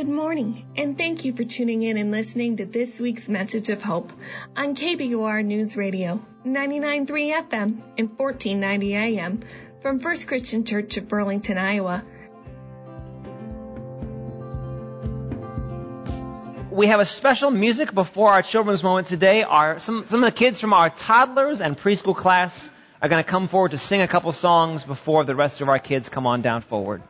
Good morning, and thank you for tuning in and listening to this week's message of hope on KBUR News Radio, 99.3 FM and 1490 AM from First Christian Church of Burlington, Iowa. We have a special music before our children's moment today. Our, some, some of the kids from our toddlers and preschool class are going to come forward to sing a couple songs before the rest of our kids come on down forward.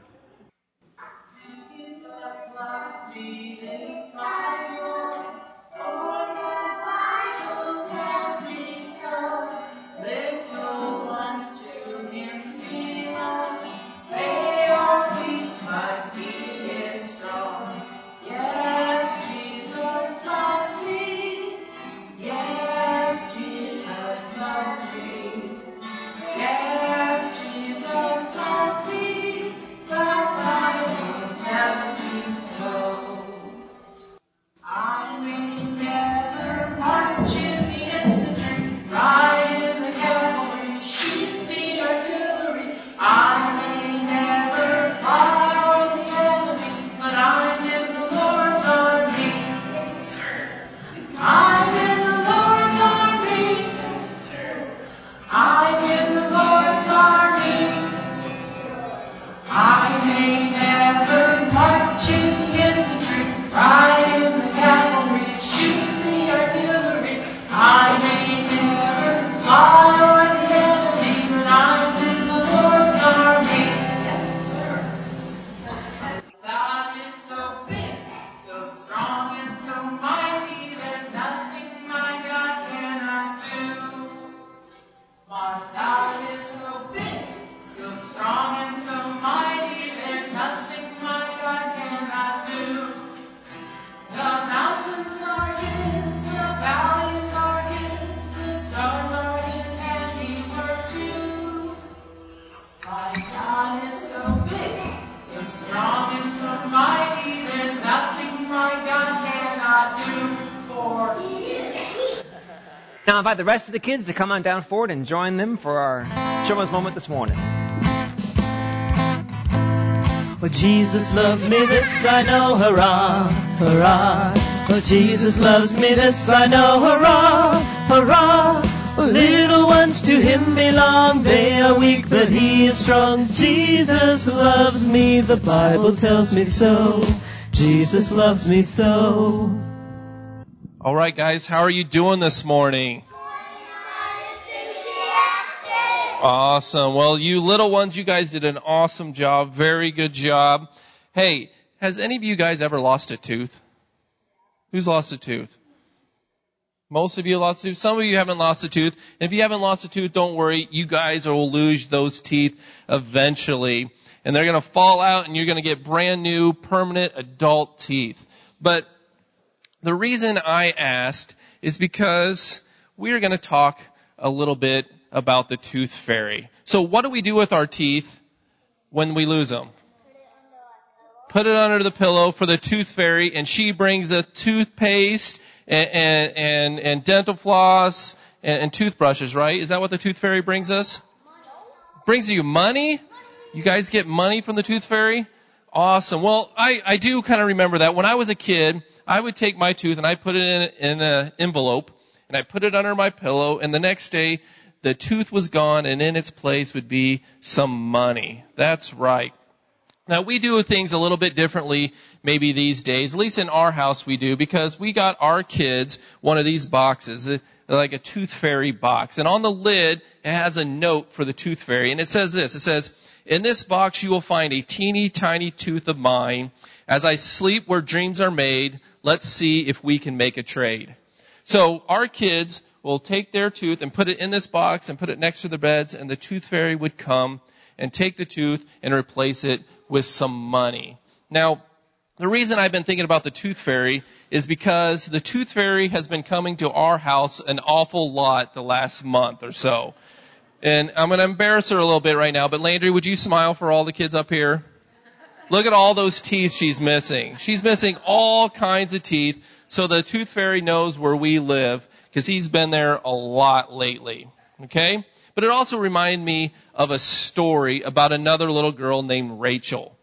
Invite the rest of the kids to come on down forward and join them for our children's moment this morning. Oh, Jesus loves me, this I know, hurrah, hurrah. Oh, Jesus loves me, this I know, hurrah, hurrah. Little ones to him belong, they are weak, but he is strong. Jesus loves me, the Bible tells me so. Jesus loves me so. All right, guys, how are you doing this morning? Awesome. Well, you little ones, you guys did an awesome job. Very good job. Hey, has any of you guys ever lost a tooth? Who's lost a tooth? Most of you lost a tooth. Some of you haven't lost a tooth. And if you haven't lost a tooth, don't worry. You guys will lose those teeth eventually. And they're going to fall out and you're going to get brand new permanent adult teeth. But the reason I asked is because we are going to talk a little bit about the tooth fairy. So what do we do with our teeth when we lose them? Put it under the pillow for the tooth fairy and she brings a toothpaste and, and, and, and dental floss and, and toothbrushes, right? Is that what the tooth fairy brings us? Brings you money? You guys get money from the tooth fairy? Awesome. Well, I, I do kind of remember that. When I was a kid, I would take my tooth and I put it in, in an envelope and I put it under my pillow and the next day the tooth was gone and in its place would be some money. That's right. Now we do things a little bit differently maybe these days. At least in our house we do because we got our kids one of these boxes, uh, like a tooth fairy box. And on the lid it has a note for the tooth fairy and it says this. It says, in this box you will find a teeny tiny tooth of mine. As I sleep where dreams are made, Let's see if we can make a trade. So our kids will take their tooth and put it in this box and put it next to the beds and the tooth fairy would come and take the tooth and replace it with some money. Now, the reason I've been thinking about the tooth fairy is because the tooth fairy has been coming to our house an awful lot the last month or so. And I'm going to embarrass her a little bit right now, but Landry, would you smile for all the kids up here? Look at all those teeth she's missing. She's missing all kinds of teeth. So the tooth fairy knows where we live because he's been there a lot lately. Okay? But it also reminded me of a story about another little girl named Rachel.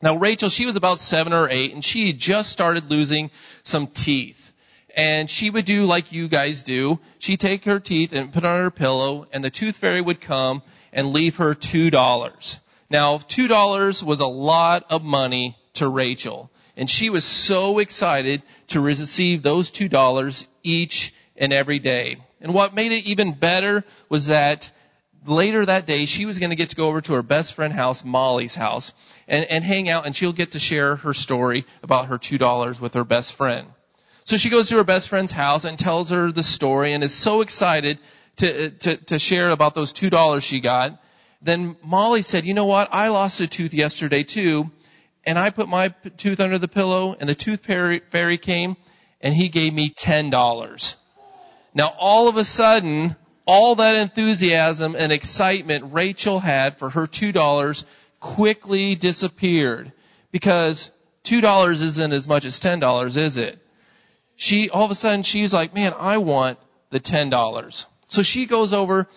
Now Rachel, she was about seven or eight and she had just started losing some teeth. And she would do like you guys do. She'd take her teeth and put it on her pillow and the tooth fairy would come and leave her two dollars. Now two dollars was a lot of money to Rachel. And she was so excited to receive those two dollars each and every day. And what made it even better was that later that day, she was going to get to go over to her best friend house, Molly's house, and, and hang out, and she'll get to share her story about her two dollars with her best friend. So she goes to her best friend's house and tells her the story and is so excited to, to, to share about those two dollars she got. Then Molly said, you know what? I lost a tooth yesterday too. And I put my tooth under the pillow and the tooth fairy, fairy came and he gave me ten dollars. Now all of a sudden, all that enthusiasm and excitement Rachel had for her two dollars quickly disappeared because two dollars isn't as much as ten dollars, is it? She all of a sudden she's like, man, I want the ten dollars. So she goes over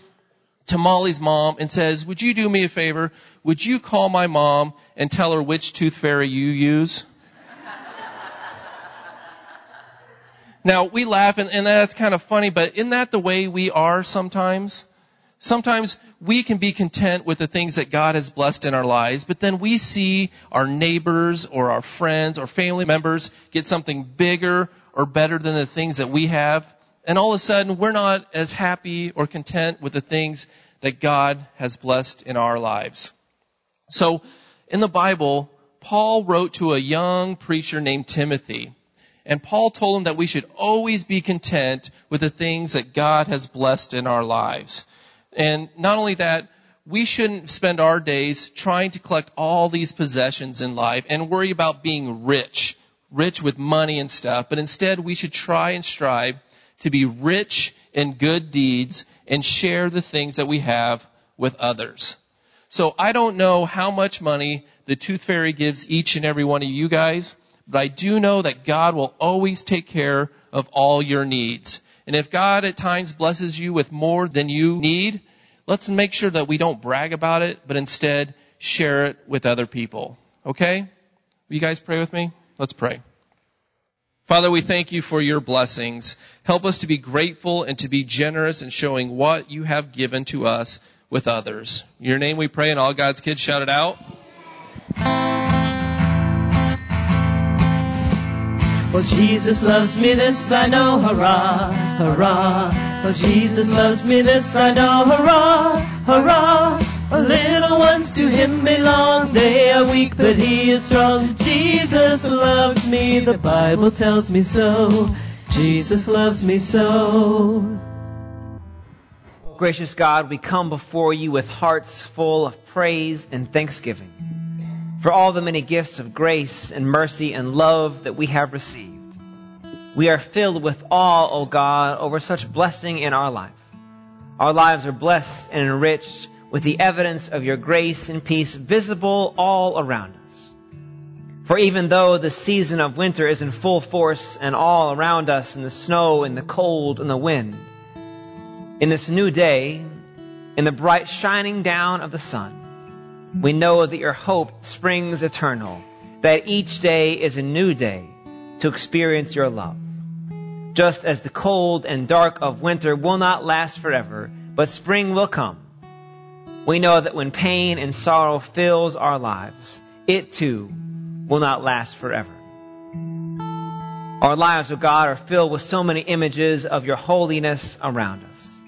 to Molly's mom and says, would you do me a favor? Would you call my mom and tell her which tooth fairy you use? Now we laugh and, and that's kind of funny, but isn't that the way we are sometimes? Sometimes we can be content with the things that God has blessed in our lives, but then we see our neighbors or our friends or family members get something bigger or better than the things that we have. And all of a sudden we're not as happy or content with the things that God has blessed in our lives. So in the Bible, Paul wrote to a young preacher named Timothy. And Paul told him that we should always be content with the things that God has blessed in our lives. And not only that, we shouldn't spend our days trying to collect all these possessions in life and worry about being rich, rich with money and stuff, but instead we should try and strive to be rich in good deeds and share the things that we have with others. So I don't know how much money the tooth fairy gives each and every one of you guys, but I do know that God will always take care of all your needs. And if God at times blesses you with more than you need, let's make sure that we don't brag about it, but instead share it with other people. Okay? Will you guys pray with me? Let's pray. Father, we thank you for your blessings. Help us to be grateful and to be generous in showing what you have given to us with others. In your name we pray and all God's kids shout it out. Jesus loves me, this I know, hurrah, hurrah. Oh, Jesus loves me, this I know, hurrah, hurrah. Oh, little ones to him belong, they are weak, but he is strong. Jesus loves me, the Bible tells me so. Jesus loves me so. Gracious God, we come before you with hearts full of praise and thanksgiving for all the many gifts of grace and mercy and love that we have received. We are filled with awe, O God, over such blessing in our life. Our lives are blessed and enriched with the evidence of your grace and peace visible all around us. For even though the season of winter is in full force and all around us in the snow and the cold and the wind, in this new day, in the bright shining down of the sun, we know that your hope springs eternal, that each day is a new day to experience your love. Just as the cold and dark of winter will not last forever, but spring will come. We know that when pain and sorrow fills our lives, it too will not last forever. Our lives, O oh God, are filled with so many images of your holiness around us,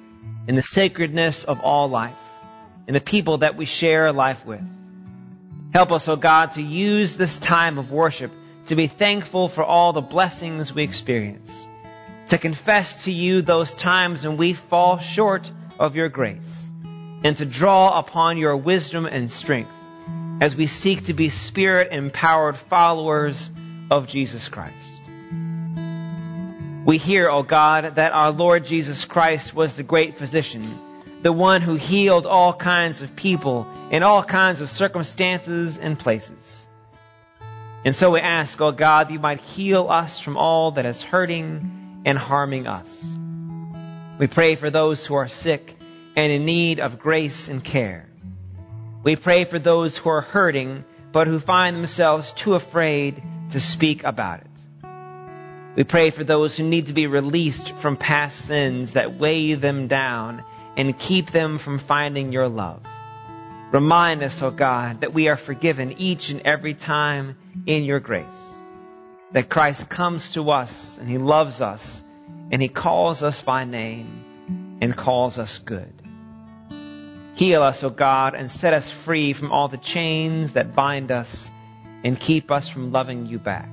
in the sacredness of all life and the people that we share life with. Help us, O oh God, to use this time of worship to be thankful for all the blessings we experience, to confess to you those times when we fall short of your grace, and to draw upon your wisdom and strength as we seek to be spirit empowered followers of Jesus Christ. We hear, O oh God, that our Lord Jesus Christ was the great physician the one who healed all kinds of people in all kinds of circumstances and places. And so we ask, oh God, that you might heal us from all that is hurting and harming us. We pray for those who are sick and in need of grace and care. We pray for those who are hurting but who find themselves too afraid to speak about it. We pray for those who need to be released from past sins that weigh them down and keep them from finding your love. Remind us, O oh God, that we are forgiven each and every time in your grace. That Christ comes to us and he loves us and he calls us by name and calls us good. Heal us, O God, and set us free from all the chains that bind us and keep us from loving you back.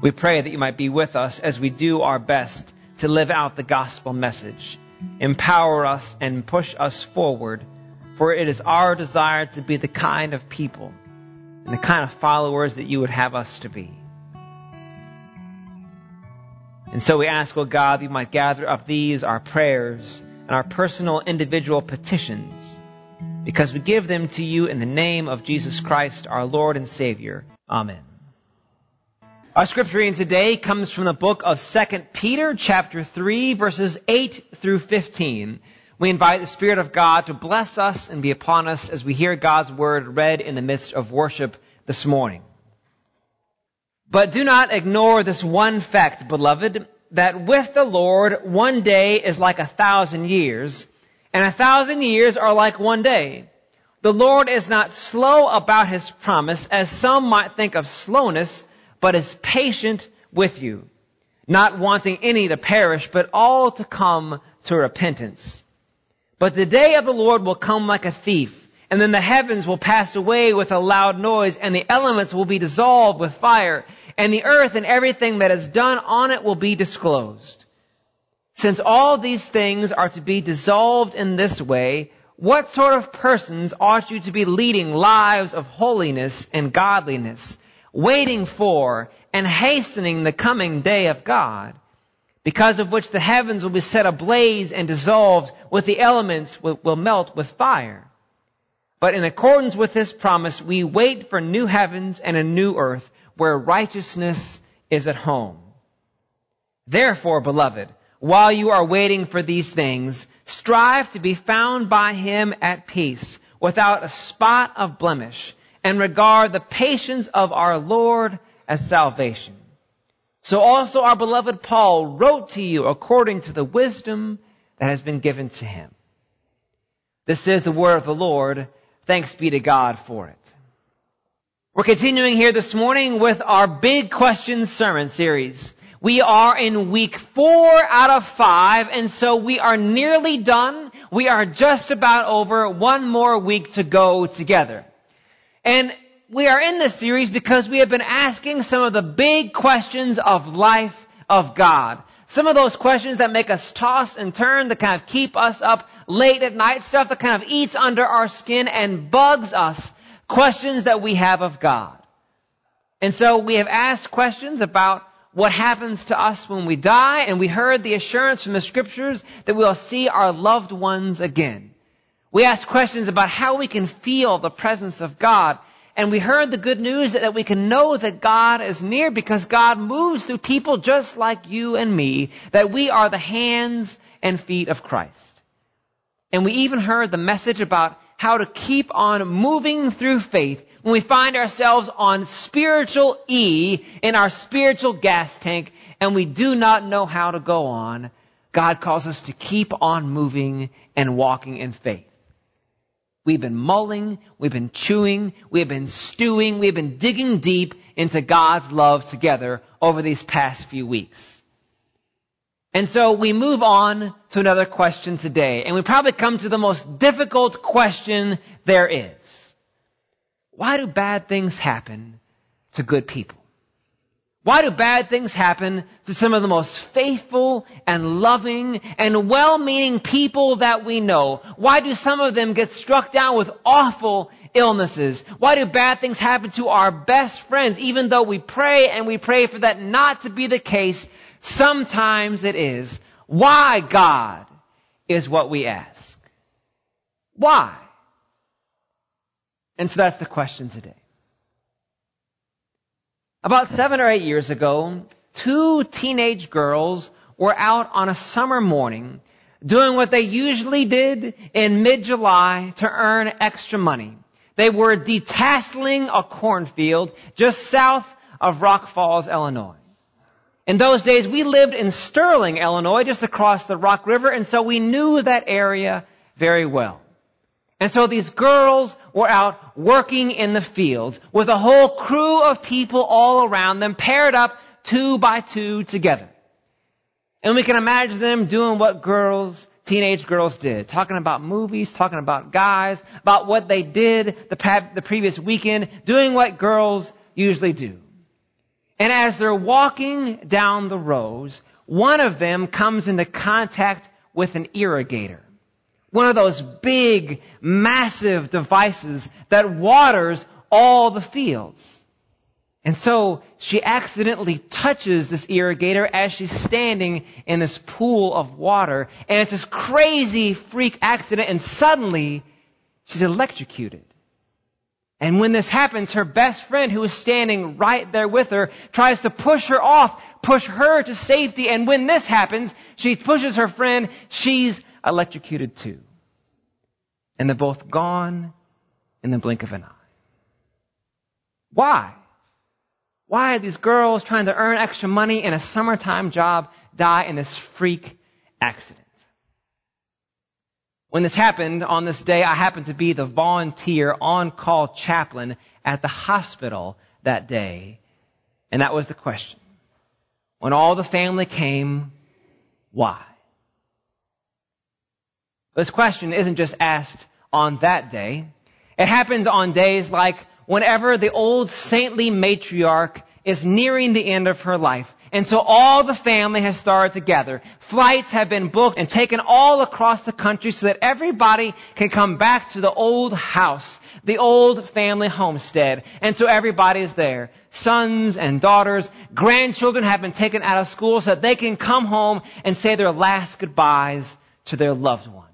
We pray that you might be with us as we do our best to live out the gospel message. Empower us and push us forward, for it is our desire to be the kind of people and the kind of followers that you would have us to be. And so we ask, O God, you might gather up these, our prayers, and our personal individual petitions, because we give them to you in the name of Jesus Christ, our Lord and Savior. Amen. Our scripture reading today comes from the book of 2 Peter chapter 3 verses 8 through 15. We invite the Spirit of God to bless us and be upon us as we hear God's word read in the midst of worship this morning. But do not ignore this one fact, beloved, that with the Lord one day is like a thousand years, and a thousand years are like one day. The Lord is not slow about his promise, as some might think of slowness, but is patient with you, not wanting any to perish, but all to come to repentance. But the day of the Lord will come like a thief, and then the heavens will pass away with a loud noise, and the elements will be dissolved with fire, and the earth and everything that is done on it will be disclosed. Since all these things are to be dissolved in this way, what sort of persons ought you to be leading lives of holiness and godliness? waiting for and hastening the coming day of God, because of which the heavens will be set ablaze and dissolved with the elements will, melt with fire. But in accordance with this promise, we wait for new heavens and a new earth where righteousness is at home. Therefore, beloved, while you are waiting for these things, strive to be found by him at peace, without a spot of blemish, and regard the patience of our Lord as salvation. So also our beloved Paul wrote to you according to the wisdom that has been given to him. This is the word of the Lord. Thanks be to God for it. We're continuing here this morning with our big questions sermon series. We are in week four out of five, and so we are nearly done. We are just about over one more week to go together. And we are in this series because we have been asking some of the big questions of life of God. Some of those questions that make us toss and turn, that kind of keep us up late at night, stuff that kind of eats under our skin and bugs us, questions that we have of God. And so we have asked questions about what happens to us when we die, and we heard the assurance from the scriptures that we'll see our loved ones again. We asked questions about how we can feel the presence of God. And we heard the good news that we can know that God is near because God moves through people just like you and me, that we are the hands and feet of Christ. And we even heard the message about how to keep on moving through faith when we find ourselves on spiritual E in our spiritual gas tank and we do not know how to go on. God calls us to keep on moving and walking in faith. We've been mulling, we've been chewing, we've been stewing, we've been digging deep into God's love together over these past few weeks. And so we move on to another question today, and we probably come to the most difficult question there is. Why do bad things happen to good people? Why do bad things happen to some of the most faithful and loving and well-meaning people that we know? Why do some of them get struck down with awful illnesses? Why do bad things happen to our best friends even though we pray and we pray for that not to be the case? Sometimes it is. Why God is what we ask. Why? And so that's the question today. About seven or eight years ago, two teenage girls were out on a summer morning doing what they usually did in mid-July to earn extra money. They were detasseling a cornfield just south of Rock Falls, Illinois. In those days, we lived in Sterling, Illinois, just across the Rock River, and so we knew that area very well. And so these girls were out working in the fields with a whole crew of people all around them, paired up two by two together. And we can imagine them doing what girls, teenage girls did. Talking about movies, talking about guys, about what they did the, the previous weekend, doing what girls usually do. And as they're walking down the rows, one of them comes into contact with an irrigator. One of those big, massive devices that waters all the fields. And so she accidentally touches this irrigator as she's standing in this pool of water. And it's this crazy freak accident and suddenly she's electrocuted. And when this happens, her best friend who is standing right there with her tries to push her off, push her to safety. And when this happens, she pushes her friend. She's electrocuted too. And they're both gone in the blink of an eye. Why? Why are these girls trying to earn extra money in a summertime job die in this freak accident? When this happened on this day, I happened to be the volunteer on-call chaplain at the hospital that day. And that was the question. When all the family came, why? This question isn't just asked on that day. It happens on days like whenever the old saintly matriarch is nearing the end of her life. And so all the family has started together. Flights have been booked and taken all across the country so that everybody can come back to the old house, the old family homestead. And so everybody is there. Sons and daughters, grandchildren have been taken out of school so that they can come home and say their last goodbyes to their loved one.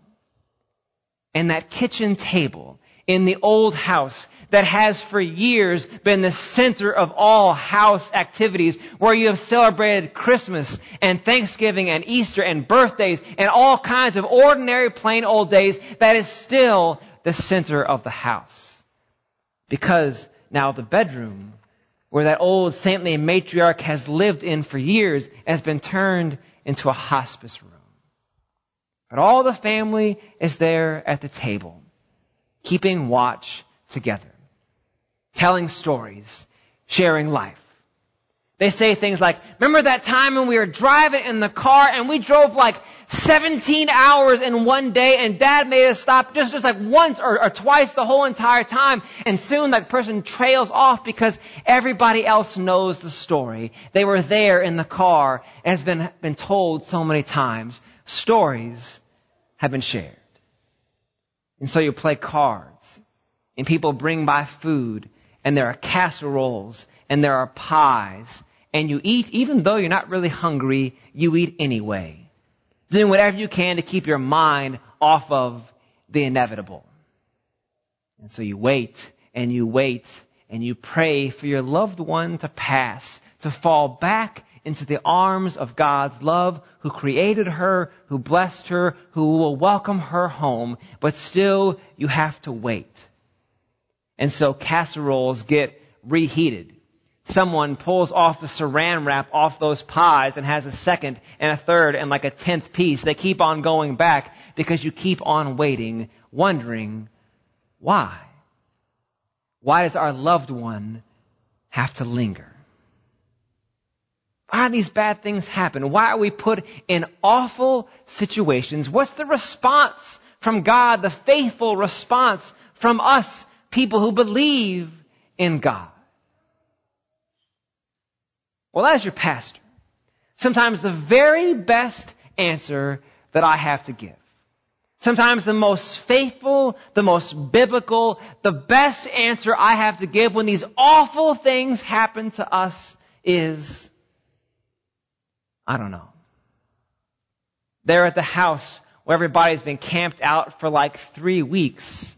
And that kitchen table in the old house that has for years been the center of all house activities where you have celebrated Christmas and Thanksgiving and Easter and birthdays and all kinds of ordinary plain old days that is still the center of the house. Because now the bedroom where that old saintly matriarch has lived in for years has been turned into a hospice room. But all the family is there at the table, keeping watch together telling stories, sharing life. They say things like, remember that time when we were driving in the car and we drove like 17 hours in one day and dad made us stop just, just like once or, or twice the whole entire time and soon that person trails off because everybody else knows the story. They were there in the car and has been, been told so many times. Stories have been shared. And so you play cards and people bring by food and there are casseroles and there are pies and you eat even though you're not really hungry, you eat anyway. Doing whatever you can to keep your mind off of the inevitable. And so you wait and you wait and you pray for your loved one to pass, to fall back into the arms of God's love who created her, who blessed her, who will welcome her home, but still you have to wait. And so casseroles get reheated. Someone pulls off the saran wrap off those pies and has a second and a third and like a tenth piece. They keep on going back because you keep on waiting, wondering why? Why does our loved one have to linger? Why these bad things happen? Why are we put in awful situations? What's the response from God, the faithful response from us people who believe in God. Well, as your pastor, sometimes the very best answer that I have to give, sometimes the most faithful, the most biblical, the best answer I have to give when these awful things happen to us is, I don't know. They're at the house where everybody's been camped out for like three weeks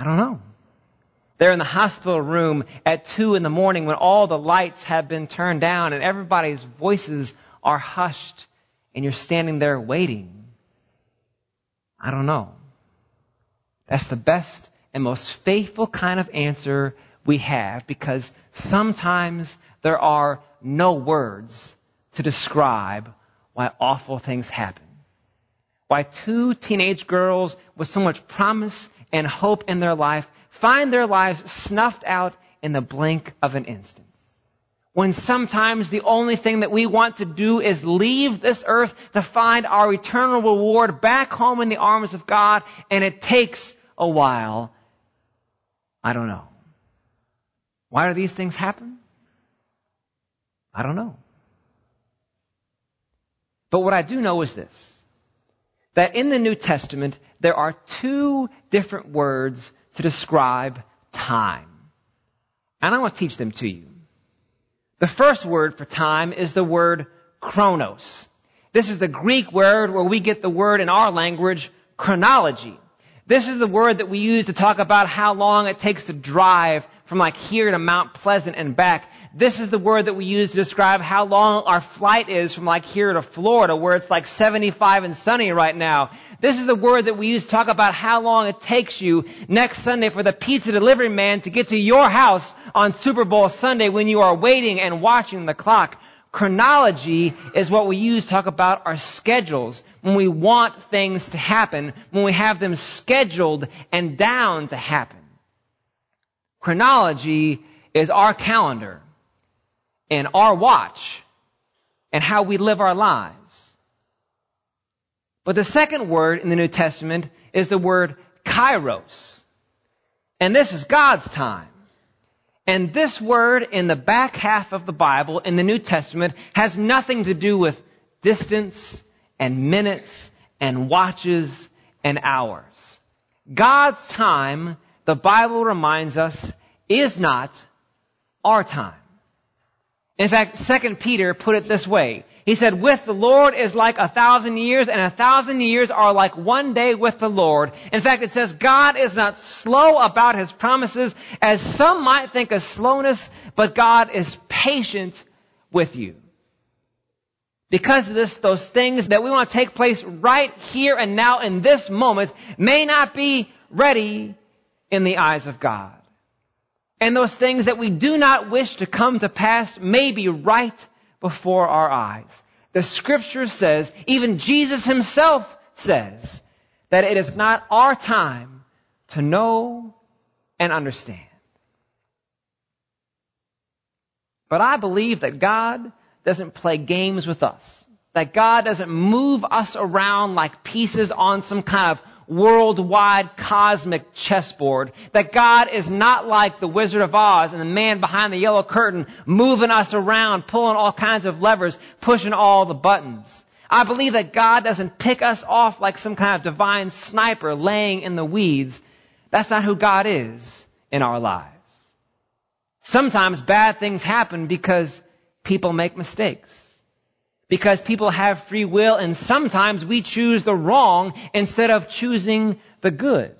I don't know. They're in the hospital room at two in the morning when all the lights have been turned down and everybody's voices are hushed and you're standing there waiting. I don't know. That's the best and most faithful kind of answer we have because sometimes there are no words to describe why awful things happen. Why two teenage girls with so much promise and hope in their life find their lives snuffed out in the blink of an instant. When sometimes the only thing that we want to do is leave this earth to find our eternal reward back home in the arms of God, and it takes a while. I don't know. Why do these things happen? I don't know. But what I do know is this. That in the New Testament, there are two different words to describe time. And I want to teach them to you. The first word for time is the word chronos. This is the Greek word where we get the word in our language chronology. This is the word that we use to talk about how long it takes to drive from like here to Mount Pleasant and back. This is the word that we use to describe how long our flight is from like here to Florida where it's like 75 and sunny right now. This is the word that we use to talk about how long it takes you next Sunday for the pizza delivery man to get to your house on Super Bowl Sunday when you are waiting and watching the clock. Chronology is what we use to talk about our schedules when we want things to happen, when we have them scheduled and down to happen. Chronology is our calendar and our watch and how we live our lives. But the second word in the New Testament is the word kairos. And this is God's time. And this word in the back half of the Bible in the New Testament has nothing to do with distance and minutes and watches and hours. God's time, the Bible reminds us, is not our time. In fact, 2 Peter put it this way. He said, with the Lord is like a thousand years, and a thousand years are like one day with the Lord. In fact, it says God is not slow about his promises, as some might think of slowness, but God is patient with you. Because of this, those things that we want to take place right here and now in this moment may not be ready in the eyes of God. And those things that we do not wish to come to pass may be right before our eyes. The scripture says, even Jesus himself says, that it is not our time to know and understand. But I believe that God doesn't play games with us. That God doesn't move us around like pieces on some kind of worldwide cosmic chessboard. That God is not like the Wizard of Oz and the man behind the yellow curtain moving us around, pulling all kinds of levers, pushing all the buttons. I believe that God doesn't pick us off like some kind of divine sniper laying in the weeds. That's not who God is in our lives. Sometimes bad things happen because people make mistakes because people have free will and sometimes we choose the wrong instead of choosing the good.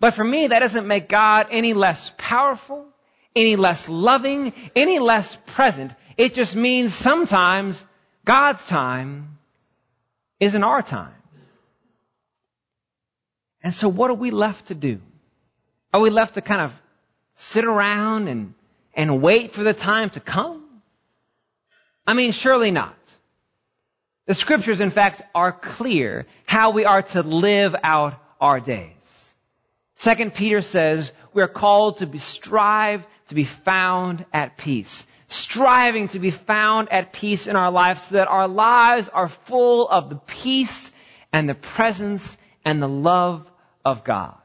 But for me, that doesn't make God any less powerful, any less loving, any less present. It just means sometimes God's time isn't our time. And so what are we left to do? Are we left to kind of sit around and, and wait for the time to come? I mean, surely not. The scriptures, in fact, are clear how we are to live out our days. Second Peter says we are called to be, strive to be found at peace. Striving to be found at peace in our lives so that our lives are full of the peace and the presence and the love of God.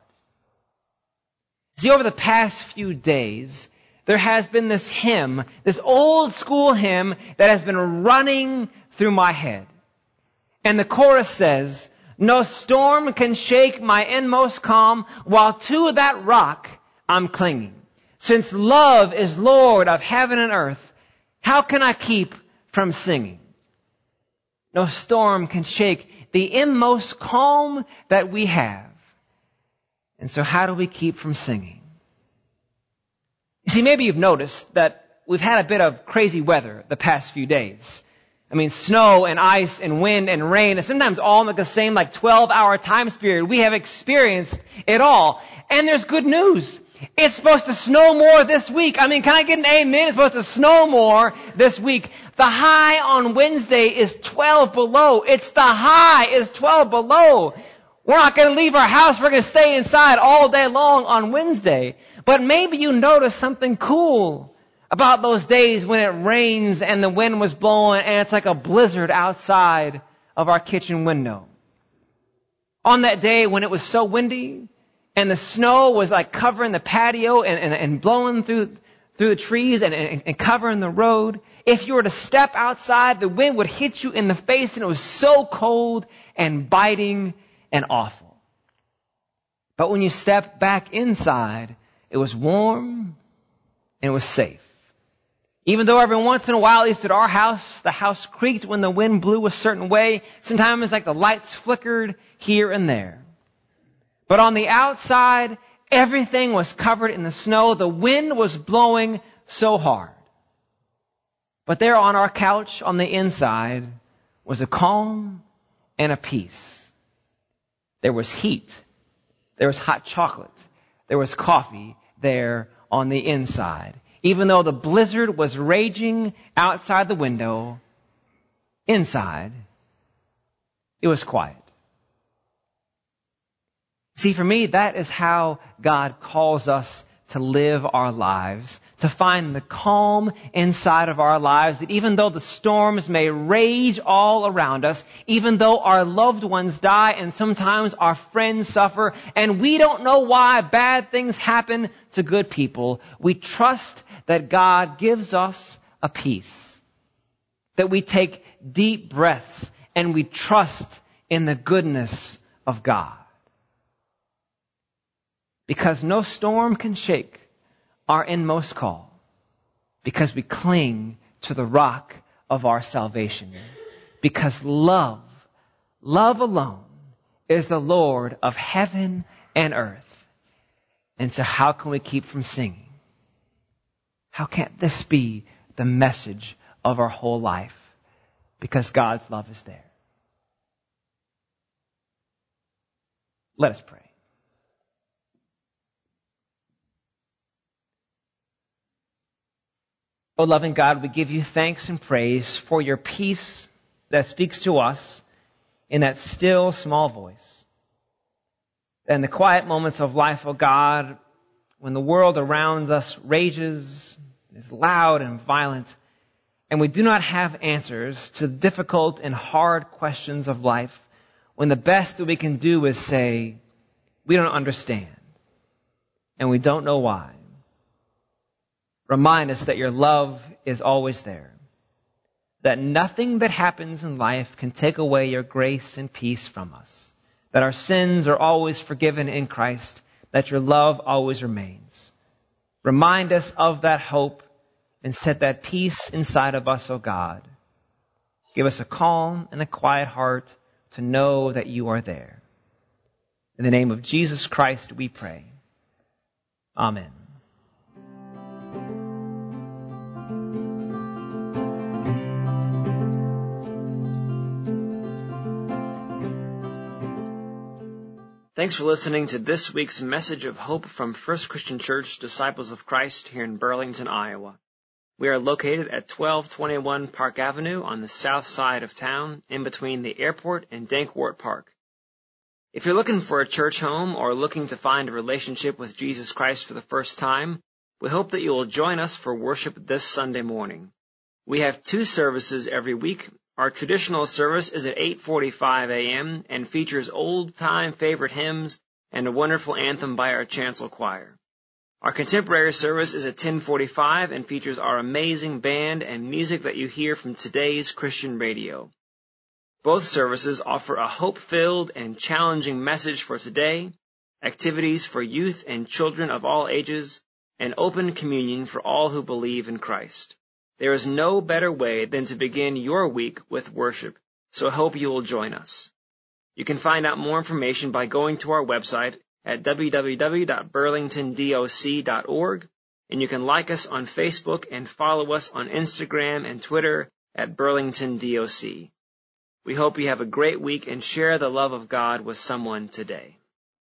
See, over the past few days, there has been this hymn, this old school hymn that has been running through my head. And the chorus says, no storm can shake my inmost calm while to that rock I'm clinging. Since love is Lord of heaven and earth, how can I keep from singing? No storm can shake the inmost calm that we have. And so how do we keep from singing? See, maybe you've noticed that we've had a bit of crazy weather the past few days. I mean, snow and ice and wind and rain, and sometimes all in the same like 12 hour time period. We have experienced it all. And there's good news. It's supposed to snow more this week. I mean, can I get an amen? It's supposed to snow more this week. The high on Wednesday is 12 below. It's the high is 12 below. We're not going to leave our house. We're going to stay inside all day long on Wednesday. But maybe you notice something cool about those days when it rains and the wind was blowing and it's like a blizzard outside of our kitchen window. On that day when it was so windy and the snow was like covering the patio and, and, and blowing through, through the trees and, and, and covering the road, if you were to step outside, the wind would hit you in the face and it was so cold and biting and awful. But when you step back inside, it was warm and it was safe. Even though every once in a while, at least at our house, the house creaked when the wind blew a certain way. Sometimes like the lights flickered here and there. But on the outside, everything was covered in the snow. The wind was blowing so hard. But there on our couch on the inside was a calm and a peace. There was heat. There was hot chocolate. There was coffee there on the inside. Even though the blizzard was raging outside the window, inside, it was quiet. See, for me, that is how God calls us to live our lives, to find the calm inside of our lives that even though the storms may rage all around us, even though our loved ones die and sometimes our friends suffer and we don't know why bad things happen to good people, we trust that God gives us a peace. That we take deep breaths and we trust in the goodness of God because no storm can shake our inmost call because we cling to the rock of our salvation. Because love, love alone is the Lord of heaven and earth. And so how can we keep from singing? How can't this be the message of our whole life? Because God's love is there. Let us pray. Oh, loving God, we give you thanks and praise for your peace that speaks to us in that still small voice. And the quiet moments of life, oh God, when the world around us rages, is loud and violent, and we do not have answers to difficult and hard questions of life, when the best that we can do is say, we don't understand, and we don't know why. Remind us that your love is always there. That nothing that happens in life can take away your grace and peace from us. That our sins are always forgiven in Christ. That your love always remains. Remind us of that hope and set that peace inside of us, O oh God. Give us a calm and a quiet heart to know that you are there. In the name of Jesus Christ we pray. Amen. Thanks for listening to this week's message of hope from First Christian Church Disciples of Christ here in Burlington, Iowa. We are located at 1221 Park Avenue on the south side of town, in between the airport and Dankwardt Park. If you're looking for a church home or looking to find a relationship with Jesus Christ for the first time, we hope that you will join us for worship this Sunday morning. We have two services every week our traditional service is at 8:45 a.m. and features old-time favorite hymns and a wonderful anthem by our chancel choir. Our contemporary service is at 10:45 and features our amazing band and music that you hear from today's Christian radio. Both services offer a hope-filled and challenging message for today, activities for youth and children of all ages, and open communion for all who believe in Christ. There is no better way than to begin your week with worship, so I hope you will join us. You can find out more information by going to our website at www.burlingtondoc.org, and you can like us on Facebook and follow us on Instagram and Twitter at Burlington DOC. We hope you have a great week and share the love of God with someone today.